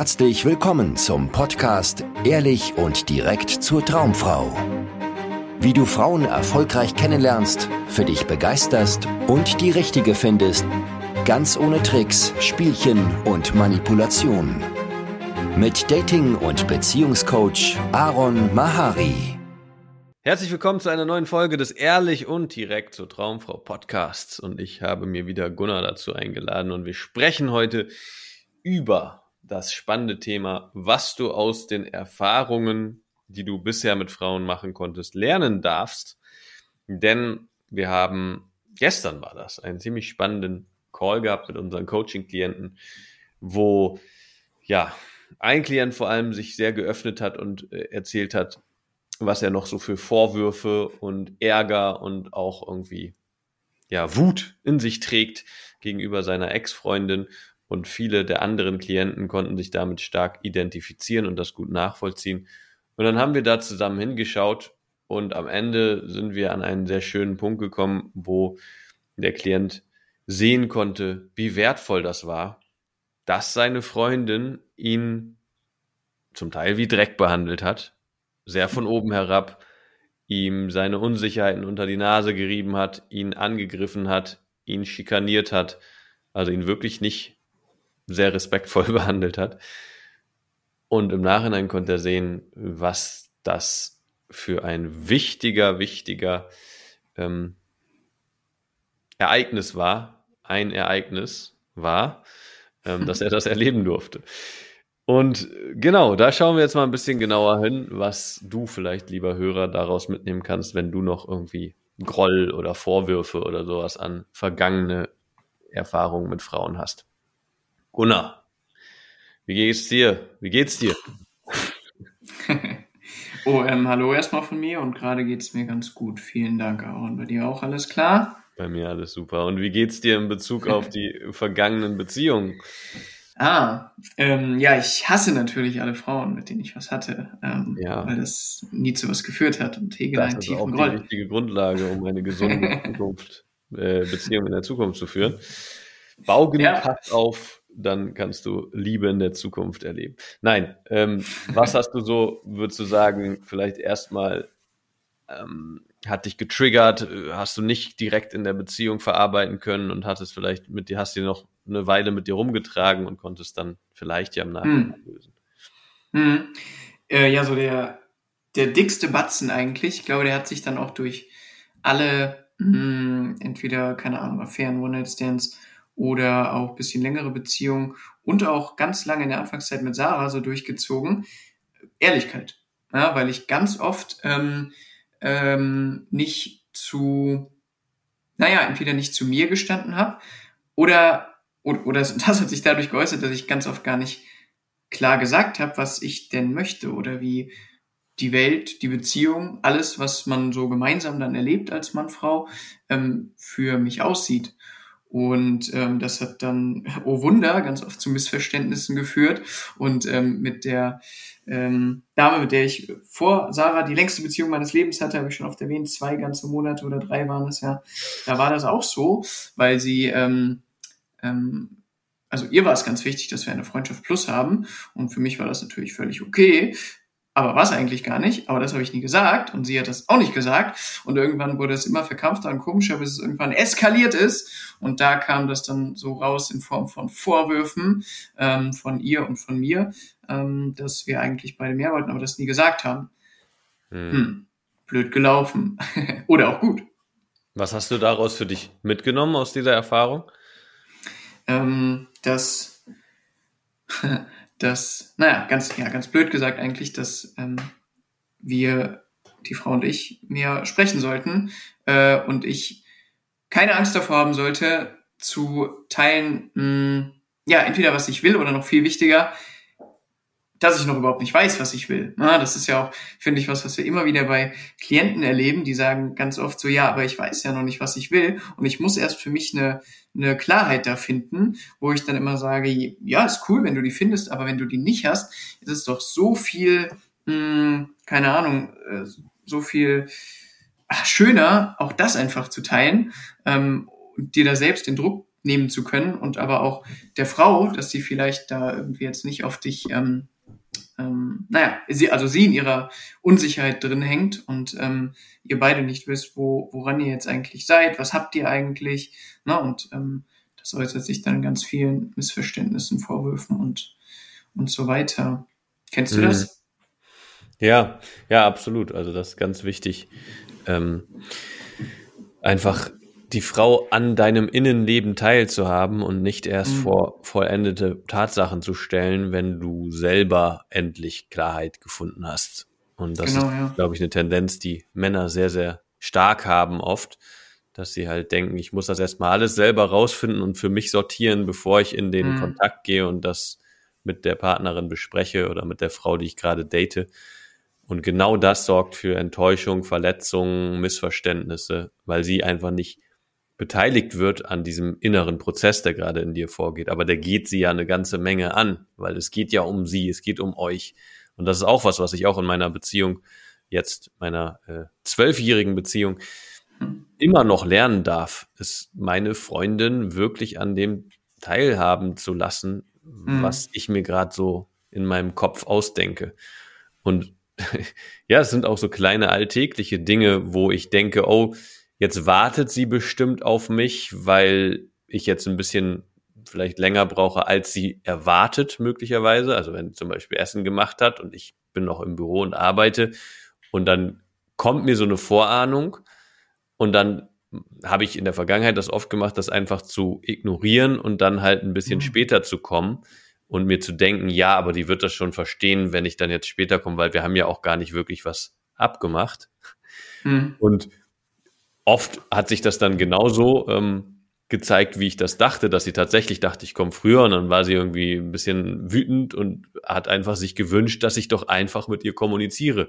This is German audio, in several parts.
herzlich willkommen zum Podcast Ehrlich und direkt zur Traumfrau. Wie du Frauen erfolgreich kennenlernst, für dich begeisterst und die richtige findest, ganz ohne Tricks, Spielchen und Manipulation. Mit Dating- und Beziehungscoach Aaron Mahari. Herzlich willkommen zu einer neuen Folge des Ehrlich und direkt zur Traumfrau Podcasts. Und ich habe mir wieder Gunnar dazu eingeladen und wir sprechen heute über das spannende Thema, was du aus den Erfahrungen, die du bisher mit Frauen machen konntest, lernen darfst. Denn wir haben, gestern war das, einen ziemlich spannenden Call gehabt mit unseren Coaching-Klienten, wo ja, ein Klient vor allem sich sehr geöffnet hat und äh, erzählt hat, was er noch so für Vorwürfe und Ärger und auch irgendwie ja, Wut in sich trägt gegenüber seiner Ex-Freundin und viele der anderen Klienten konnten sich damit stark identifizieren und das gut nachvollziehen. Und dann haben wir da zusammen hingeschaut und am Ende sind wir an einen sehr schönen Punkt gekommen, wo der Klient sehen konnte, wie wertvoll das war, dass seine Freundin ihn zum Teil wie Dreck behandelt hat, sehr von oben herab, ihm seine Unsicherheiten unter die Nase gerieben hat, ihn angegriffen hat, ihn schikaniert hat, also ihn wirklich nicht sehr respektvoll behandelt hat. Und im Nachhinein konnte er sehen, was das für ein wichtiger, wichtiger ähm, Ereignis war, ein Ereignis war, ähm, dass er das erleben durfte. Und genau, da schauen wir jetzt mal ein bisschen genauer hin, was du vielleicht, lieber Hörer, daraus mitnehmen kannst, wenn du noch irgendwie Groll oder Vorwürfe oder sowas an vergangene Erfahrungen mit Frauen hast. Gunnar, wie geht's dir? Wie geht's dir? oh, ähm, hallo erstmal von mir und gerade geht's mir ganz gut. Vielen Dank, Aaron. Bei dir auch alles klar? Bei mir alles super. Und wie geht's dir in Bezug auf die vergangenen Beziehungen? Ah, ähm, ja, ich hasse natürlich alle Frauen, mit denen ich was hatte, ähm, ja. weil das nie zu was geführt hat und hege einen tiefen Groll. Das ist auch die richtige Grundlage, um eine gesunde Zukunft, äh, Beziehung in der Zukunft zu führen. Bau genug ja. Hass auf, dann kannst du Liebe in der Zukunft erleben. Nein, ähm, was hast du so, würdest du sagen, vielleicht erstmal ähm, hat dich getriggert, hast du nicht direkt in der Beziehung verarbeiten können und hattest vielleicht mit dir, hast dir noch eine Weile mit dir rumgetragen und konntest dann vielleicht ja im Nachhinein hm. lösen. Hm. Äh, ja, so der, der dickste Batzen eigentlich, ich glaube, der hat sich dann auch durch alle, mh, hm, entweder, keine Ahnung, Affären, One-Night-Stands, oder auch bisschen längere Beziehungen und auch ganz lange in der Anfangszeit mit Sarah so durchgezogen. Ehrlichkeit. Ja, weil ich ganz oft ähm, ähm, nicht zu, naja, entweder nicht zu mir gestanden habe oder, oder, oder das hat sich dadurch geäußert, dass ich ganz oft gar nicht klar gesagt habe, was ich denn möchte oder wie die Welt, die Beziehung, alles, was man so gemeinsam dann erlebt als Mann, Frau, ähm, für mich aussieht. Und ähm, das hat dann, oh Wunder, ganz oft zu Missverständnissen geführt. Und ähm, mit der ähm, Dame, mit der ich vor Sarah die längste Beziehung meines Lebens hatte, habe ich schon oft erwähnt, zwei ganze Monate oder drei waren es ja. Da war das auch so, weil sie, ähm, ähm, also ihr war es ganz wichtig, dass wir eine Freundschaft plus haben. Und für mich war das natürlich völlig okay aber was eigentlich gar nicht, aber das habe ich nie gesagt und sie hat das auch nicht gesagt und irgendwann wurde es immer verkrampfter und komischer, bis es irgendwann eskaliert ist und da kam das dann so raus in Form von Vorwürfen ähm, von ihr und von mir, ähm, dass wir eigentlich beide mehr wollten, aber das nie gesagt haben. Hm. Hm, blöd gelaufen oder auch gut. Was hast du daraus für dich mitgenommen aus dieser Erfahrung? Ähm, dass dass, naja, ganz, ja, ganz blöd gesagt eigentlich, dass ähm, wir, die Frau und ich, mehr sprechen sollten äh, und ich keine Angst davor haben sollte, zu teilen, mh, ja, entweder was ich will oder noch viel wichtiger, dass ich noch überhaupt nicht weiß, was ich will. Na, das ist ja auch, finde ich, was, was wir immer wieder bei Klienten erleben, die sagen ganz oft so, ja, aber ich weiß ja noch nicht, was ich will und ich muss erst für mich eine, eine Klarheit da finden, wo ich dann immer sage, ja, ist cool, wenn du die findest, aber wenn du die nicht hast, ist es doch so viel, mh, hm, keine Ahnung, äh, so viel ach, schöner, auch das einfach zu teilen ähm, und dir da selbst den Druck nehmen zu können und aber auch der Frau, dass sie vielleicht da irgendwie jetzt nicht auf dich, ähm, ähm, naja, sie, also sie in ihrer Unsicherheit drin hängt und ähm, ihr beide nicht wisst, wo, woran ihr jetzt eigentlich seid, was habt ihr eigentlich, ne? Und ähm, das äußert sich dann in ganz vielen Missverständnissen, Vorwürfen und, und so weiter. Kennst du mhm. das? Ja, ja, absolut. Also das ist ganz wichtig. Ähm, einfach die Frau an deinem Innenleben teilzuhaben und nicht erst mhm. vor vollendete Tatsachen zu stellen, wenn du selber endlich Klarheit gefunden hast. Und das genau, ist, ja. glaube ich, eine Tendenz, die Männer sehr, sehr stark haben oft, dass sie halt denken, ich muss das erstmal alles selber rausfinden und für mich sortieren, bevor ich in den mhm. Kontakt gehe und das mit der Partnerin bespreche oder mit der Frau, die ich gerade date. Und genau das sorgt für Enttäuschung, Verletzungen, Missverständnisse, weil sie einfach nicht beteiligt wird an diesem inneren Prozess, der gerade in dir vorgeht. Aber der geht sie ja eine ganze Menge an, weil es geht ja um sie, es geht um euch. Und das ist auch was, was ich auch in meiner Beziehung, jetzt meiner äh, zwölfjährigen Beziehung, immer noch lernen darf, ist meine Freundin wirklich an dem teilhaben zu lassen, mhm. was ich mir gerade so in meinem Kopf ausdenke. Und ja, es sind auch so kleine alltägliche Dinge, wo ich denke, oh, Jetzt wartet sie bestimmt auf mich, weil ich jetzt ein bisschen vielleicht länger brauche, als sie erwartet, möglicherweise. Also wenn zum Beispiel Essen gemacht hat und ich bin noch im Büro und arbeite und dann kommt mir so eine Vorahnung und dann habe ich in der Vergangenheit das oft gemacht, das einfach zu ignorieren und dann halt ein bisschen mhm. später zu kommen und mir zu denken, ja, aber die wird das schon verstehen, wenn ich dann jetzt später komme, weil wir haben ja auch gar nicht wirklich was abgemacht. Mhm. Und oft hat sich das dann genauso ähm, gezeigt, wie ich das dachte, dass sie tatsächlich dachte, ich komme früher und dann war sie irgendwie ein bisschen wütend und hat einfach sich gewünscht, dass ich doch einfach mit ihr kommuniziere.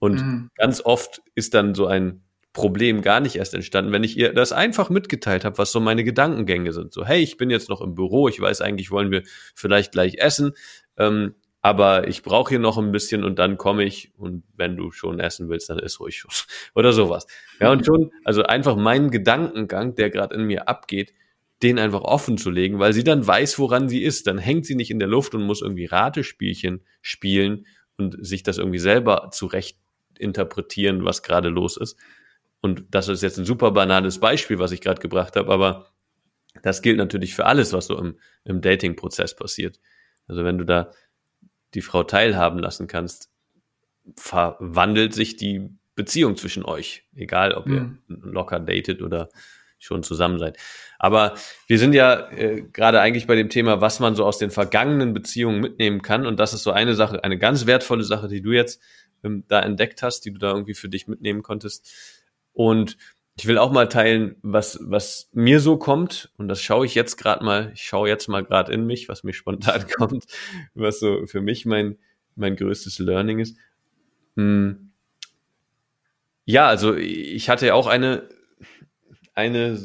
Und mhm. ganz oft ist dann so ein Problem gar nicht erst entstanden, wenn ich ihr das einfach mitgeteilt habe, was so meine Gedankengänge sind. So, hey, ich bin jetzt noch im Büro, ich weiß eigentlich, wollen wir vielleicht gleich essen. Ähm, aber ich brauche hier noch ein bisschen und dann komme ich und wenn du schon essen willst, dann ist ruhig schon oder sowas. Ja, und schon, also einfach meinen Gedankengang, der gerade in mir abgeht, den einfach offen zu legen, weil sie dann weiß, woran sie ist. Dann hängt sie nicht in der Luft und muss irgendwie Ratespielchen spielen und sich das irgendwie selber zurecht interpretieren, was gerade los ist. Und das ist jetzt ein super banales Beispiel, was ich gerade gebracht habe, aber das gilt natürlich für alles, was so im, im Dating-Prozess passiert. Also wenn du da die Frau teilhaben lassen kannst, verwandelt sich die Beziehung zwischen euch. Egal, ob ihr mhm. locker datet oder schon zusammen seid. Aber wir sind ja äh, gerade eigentlich bei dem Thema, was man so aus den vergangenen Beziehungen mitnehmen kann. Und das ist so eine Sache, eine ganz wertvolle Sache, die du jetzt ähm, da entdeckt hast, die du da irgendwie für dich mitnehmen konntest. Und ich will auch mal teilen, was, was mir so kommt. Und das schaue ich jetzt gerade mal, ich schaue jetzt mal gerade in mich, was mir spontan kommt, was so für mich mein, mein größtes Learning ist. Hm. Ja, also ich hatte ja auch eine, eine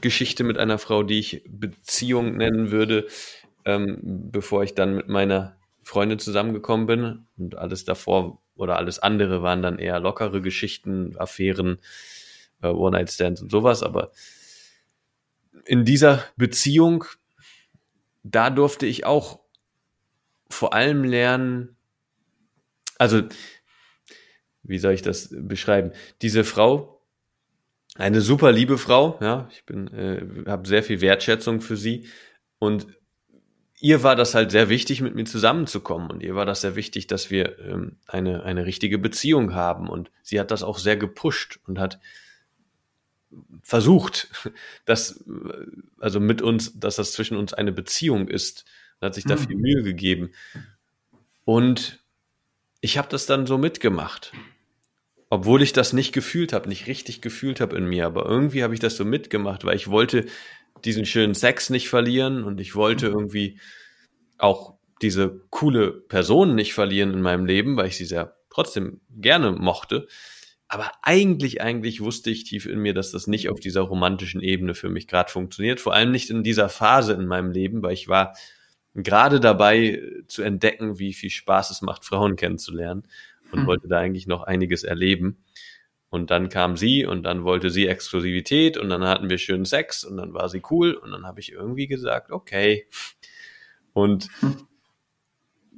Geschichte mit einer Frau, die ich Beziehung nennen würde, ähm, bevor ich dann mit meiner Freundin zusammengekommen bin. Und alles davor oder alles andere waren dann eher lockere Geschichten, Affären, äh, One-Night-Stands und sowas, aber in dieser Beziehung, da durfte ich auch vor allem lernen, also wie soll ich das beschreiben? Diese Frau, eine super liebe Frau, ja, ich bin, äh, habe sehr viel Wertschätzung für sie und ihr war das halt sehr wichtig, mit mir zusammenzukommen und ihr war das sehr wichtig, dass wir ähm, eine eine richtige Beziehung haben und sie hat das auch sehr gepusht und hat versucht, dass, also mit uns, dass das zwischen uns eine Beziehung ist. Und hat sich da mhm. viel Mühe gegeben. Und ich habe das dann so mitgemacht. Obwohl ich das nicht gefühlt habe, nicht richtig gefühlt habe in mir, aber irgendwie habe ich das so mitgemacht, weil ich wollte diesen schönen Sex nicht verlieren und ich wollte mhm. irgendwie auch diese coole Person nicht verlieren in meinem Leben, weil ich sie sehr trotzdem gerne mochte. Aber eigentlich, eigentlich wusste ich tief in mir, dass das nicht auf dieser romantischen Ebene für mich gerade funktioniert. Vor allem nicht in dieser Phase in meinem Leben, weil ich war gerade dabei zu entdecken, wie viel Spaß es macht, Frauen kennenzulernen und mhm. wollte da eigentlich noch einiges erleben. Und dann kam sie und dann wollte sie Exklusivität und dann hatten wir schönen Sex und dann war sie cool und dann habe ich irgendwie gesagt, okay. Und hm.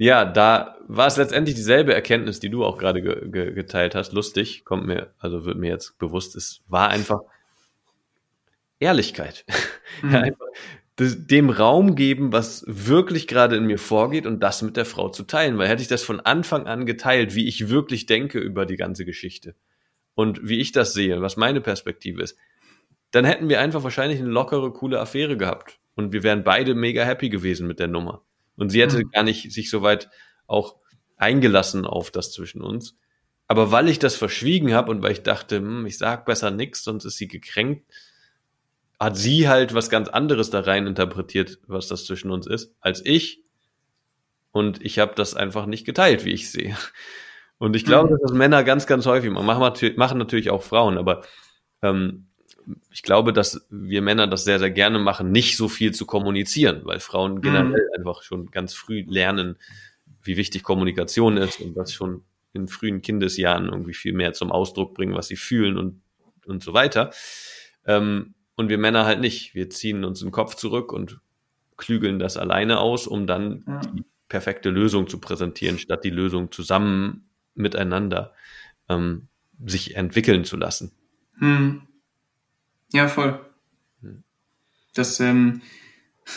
Ja, da war es letztendlich dieselbe Erkenntnis, die du auch gerade ge ge geteilt hast. Lustig, kommt mir, also wird mir jetzt bewusst, es war einfach Ehrlichkeit. Mhm. einfach dem Raum geben, was wirklich gerade in mir vorgeht und das mit der Frau zu teilen. Weil hätte ich das von Anfang an geteilt, wie ich wirklich denke über die ganze Geschichte und wie ich das sehe, was meine Perspektive ist, dann hätten wir einfach wahrscheinlich eine lockere, coole Affäre gehabt. Und wir wären beide mega happy gewesen mit der Nummer. Und sie hätte mhm. gar nicht sich so weit auch eingelassen auf das zwischen uns. Aber weil ich das verschwiegen habe und weil ich dachte, hm, ich sag besser nichts, sonst ist sie gekränkt, hat sie halt was ganz anderes da rein interpretiert, was das zwischen uns ist, als ich. Und ich habe das einfach nicht geteilt, wie ich sehe. Und ich glaube, mhm. dass das Männer ganz, ganz häufig machen. Machen, natürlich auch Frauen, aber ähm, ich glaube, dass wir Männer das sehr, sehr gerne machen, nicht so viel zu kommunizieren, weil Frauen mhm. generell einfach schon ganz früh lernen, wie wichtig Kommunikation ist und das schon in frühen Kindesjahren irgendwie viel mehr zum Ausdruck bringen, was sie fühlen und, und so weiter. Ähm, und wir Männer halt nicht. Wir ziehen uns den Kopf zurück und klügeln das alleine aus, um dann ja. die perfekte Lösung zu präsentieren, statt die Lösung zusammen miteinander ähm, sich entwickeln zu lassen. Hm. Ja, voll. Hm. Das ähm,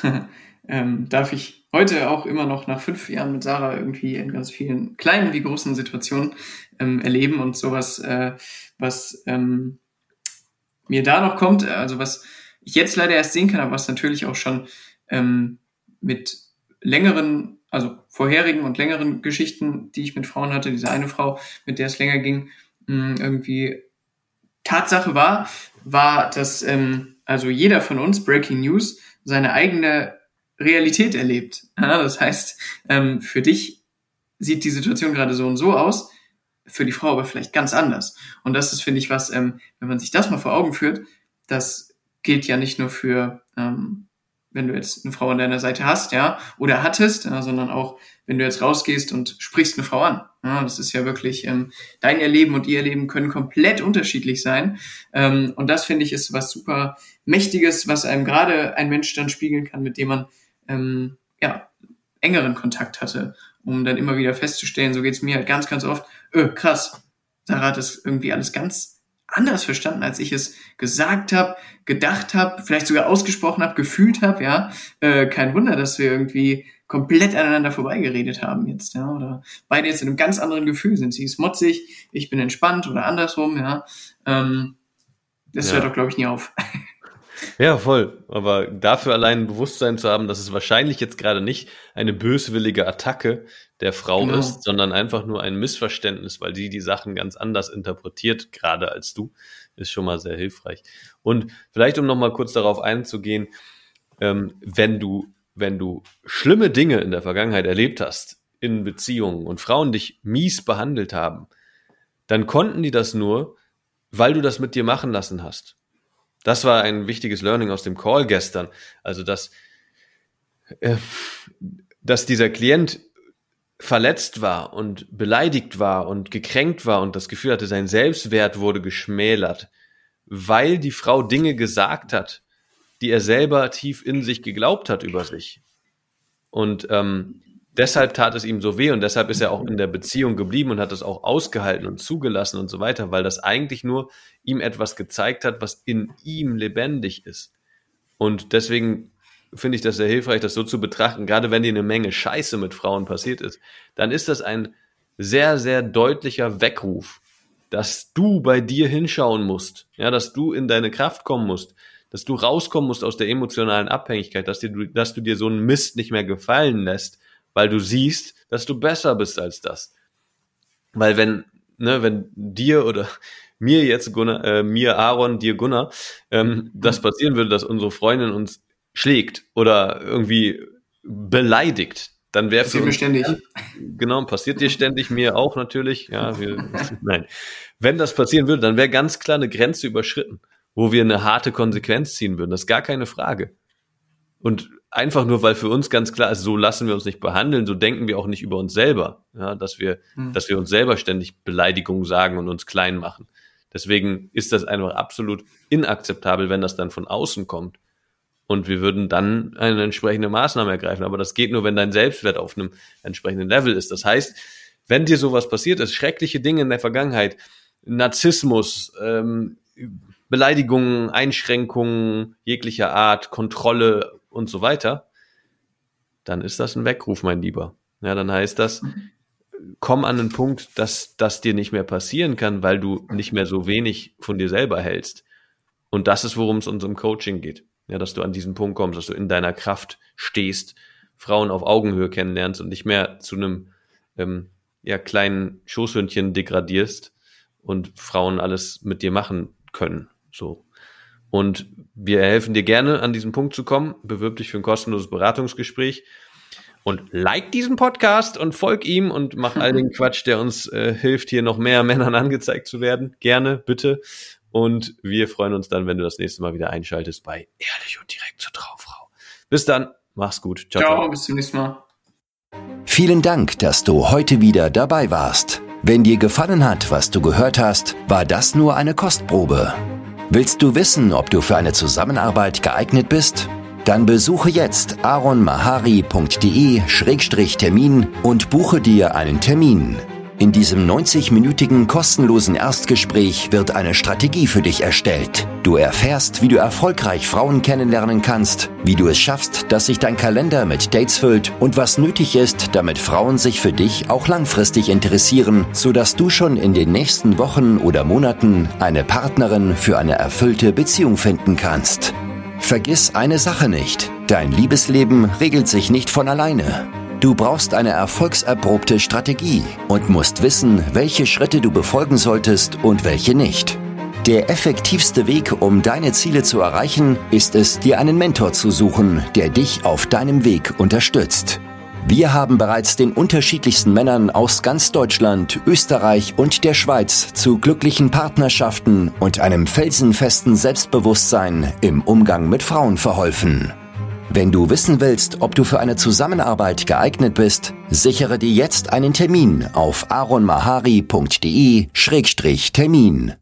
ähm, darf ich heute auch immer noch nach fünf Jahren mit Sarah irgendwie in ganz vielen kleinen wie großen Situationen ähm, erleben und sowas, äh, was ähm, mir da noch kommt, also was ich jetzt leider erst sehen kann, aber was natürlich auch schon ähm, mit längeren, also vorherigen und längeren Geschichten, die ich mit Frauen hatte, diese eine Frau, mit der es länger ging, mh, irgendwie Tatsache war, war, dass ähm, also jeder von uns, Breaking News, seine eigene Realität erlebt. Ja, das heißt, ähm, für dich sieht die Situation gerade so und so aus, für die Frau aber vielleicht ganz anders. Und das ist, finde ich, was, ähm, wenn man sich das mal vor Augen führt, das gilt ja nicht nur für, ähm, wenn du jetzt eine Frau an deiner Seite hast, ja, oder hattest, ja, sondern auch, wenn du jetzt rausgehst und sprichst eine Frau an. Ja, das ist ja wirklich, ähm, dein Erleben und ihr Erleben können komplett unterschiedlich sein. Ähm, und das, finde ich, ist was super Mächtiges, was einem gerade ein Mensch dann spiegeln kann, mit dem man, ähm, ja, engeren Kontakt hatte, um dann immer wieder festzustellen, so geht's mir halt ganz, ganz oft, öh, krass, Sarah hat das irgendwie alles ganz anders verstanden, als ich es gesagt habe, gedacht habe, vielleicht sogar ausgesprochen habe, gefühlt habe, ja. Äh, kein Wunder, dass wir irgendwie komplett aneinander vorbeigeredet haben jetzt, ja, oder beide jetzt in einem ganz anderen Gefühl sind. Sie ist motzig, ich bin entspannt oder andersrum, ja. Ähm, das ja. hört doch, glaube ich, nie auf. Ja, voll. Aber dafür allein ein Bewusstsein zu haben, dass es wahrscheinlich jetzt gerade nicht eine böswillige Attacke der Frau genau. ist, sondern einfach nur ein Missverständnis, weil sie die Sachen ganz anders interpretiert, gerade als du, ist schon mal sehr hilfreich. Und vielleicht, um nochmal kurz darauf einzugehen, ähm, wenn du, wenn du schlimme Dinge in der Vergangenheit erlebt hast, in Beziehungen und Frauen dich mies behandelt haben, dann konnten die das nur, weil du das mit dir machen lassen hast. Das war ein wichtiges Learning aus dem Call gestern. Also, dass, äh, dass dieser Klient verletzt war und beleidigt war und gekränkt war und das Gefühl hatte, sein Selbstwert wurde geschmälert, weil die Frau Dinge gesagt hat, die er selber tief in sich geglaubt hat über sich. Und ähm, deshalb tat es ihm so weh und deshalb ist er auch in der Beziehung geblieben und hat es auch ausgehalten und zugelassen und so weiter, weil das eigentlich nur ihm etwas gezeigt hat, was in ihm lebendig ist. Und deswegen finde ich das sehr hilfreich, das so zu betrachten, gerade wenn dir eine Menge Scheiße mit Frauen passiert ist, dann ist das ein sehr, sehr deutlicher Weckruf, dass du bei dir hinschauen musst, ja, dass du in deine Kraft kommen musst, dass du rauskommen musst aus der emotionalen Abhängigkeit, dass, dir, dass du dir so einen Mist nicht mehr gefallen lässt, weil du siehst, dass du besser bist als das. Weil wenn, ne, wenn dir oder mir jetzt Gunnar, äh, mir Aaron, dir Gunnar, ähm, das passieren würde, dass unsere Freundin uns schlägt oder irgendwie beleidigt, dann wäre für uns, ständig. Genau, passiert dir ständig, mir auch natürlich. Ja, wir, nein. Wenn das passieren würde, dann wäre ganz klar eine Grenze überschritten, wo wir eine harte Konsequenz ziehen würden. Das ist gar keine Frage. Und einfach nur, weil für uns ganz klar ist, so lassen wir uns nicht behandeln, so denken wir auch nicht über uns selber, ja, dass wir, hm. dass wir uns selber ständig Beleidigungen sagen und uns klein machen. Deswegen ist das einfach absolut inakzeptabel, wenn das dann von außen kommt. Und wir würden dann eine entsprechende Maßnahme ergreifen. Aber das geht nur, wenn dein Selbstwert auf einem entsprechenden Level ist. Das heißt, wenn dir sowas passiert ist, schreckliche Dinge in der Vergangenheit, Narzissmus, ähm, Beleidigungen, Einschränkungen jeglicher Art, Kontrolle und so weiter, dann ist das ein Weckruf, mein Lieber. Ja, dann heißt das, komm an den Punkt, dass das dir nicht mehr passieren kann, weil du nicht mehr so wenig von dir selber hältst. Und das ist, worum es uns im Coaching geht. Ja, dass du an diesen Punkt kommst, dass du in deiner Kraft stehst, Frauen auf Augenhöhe kennenlernst und nicht mehr zu einem ähm, ja, kleinen Schoßhündchen degradierst und Frauen alles mit dir machen können. So. Und wir helfen dir gerne, an diesen Punkt zu kommen. Bewirb dich für ein kostenloses Beratungsgespräch und like diesen Podcast und folg ihm und mach all den Quatsch, der uns äh, hilft, hier noch mehr Männern angezeigt zu werden. Gerne, bitte. Und wir freuen uns dann, wenn du das nächste Mal wieder einschaltest bei Ehrlich und direkt zur Traufrau. Bis dann. Mach's gut. Ciao, ciao. ciao. Bis zum nächsten Mal. Vielen Dank, dass du heute wieder dabei warst. Wenn dir gefallen hat, was du gehört hast, war das nur eine Kostprobe. Willst du wissen, ob du für eine Zusammenarbeit geeignet bist? Dann besuche jetzt aronmahari.de-termin und buche dir einen Termin. In diesem 90-minütigen kostenlosen Erstgespräch wird eine Strategie für dich erstellt. Du erfährst, wie du erfolgreich Frauen kennenlernen kannst, wie du es schaffst, dass sich dein Kalender mit Dates füllt und was nötig ist, damit Frauen sich für dich auch langfristig interessieren, sodass du schon in den nächsten Wochen oder Monaten eine Partnerin für eine erfüllte Beziehung finden kannst. Vergiss eine Sache nicht. Dein Liebesleben regelt sich nicht von alleine. Du brauchst eine erfolgserprobte Strategie und musst wissen, welche Schritte du befolgen solltest und welche nicht. Der effektivste Weg, um deine Ziele zu erreichen, ist es, dir einen Mentor zu suchen, der dich auf deinem Weg unterstützt. Wir haben bereits den unterschiedlichsten Männern aus ganz Deutschland, Österreich und der Schweiz zu glücklichen Partnerschaften und einem felsenfesten Selbstbewusstsein im Umgang mit Frauen verholfen. Wenn du wissen willst, ob du für eine Zusammenarbeit geeignet bist, sichere dir jetzt einen Termin auf aronmahari.de-termin.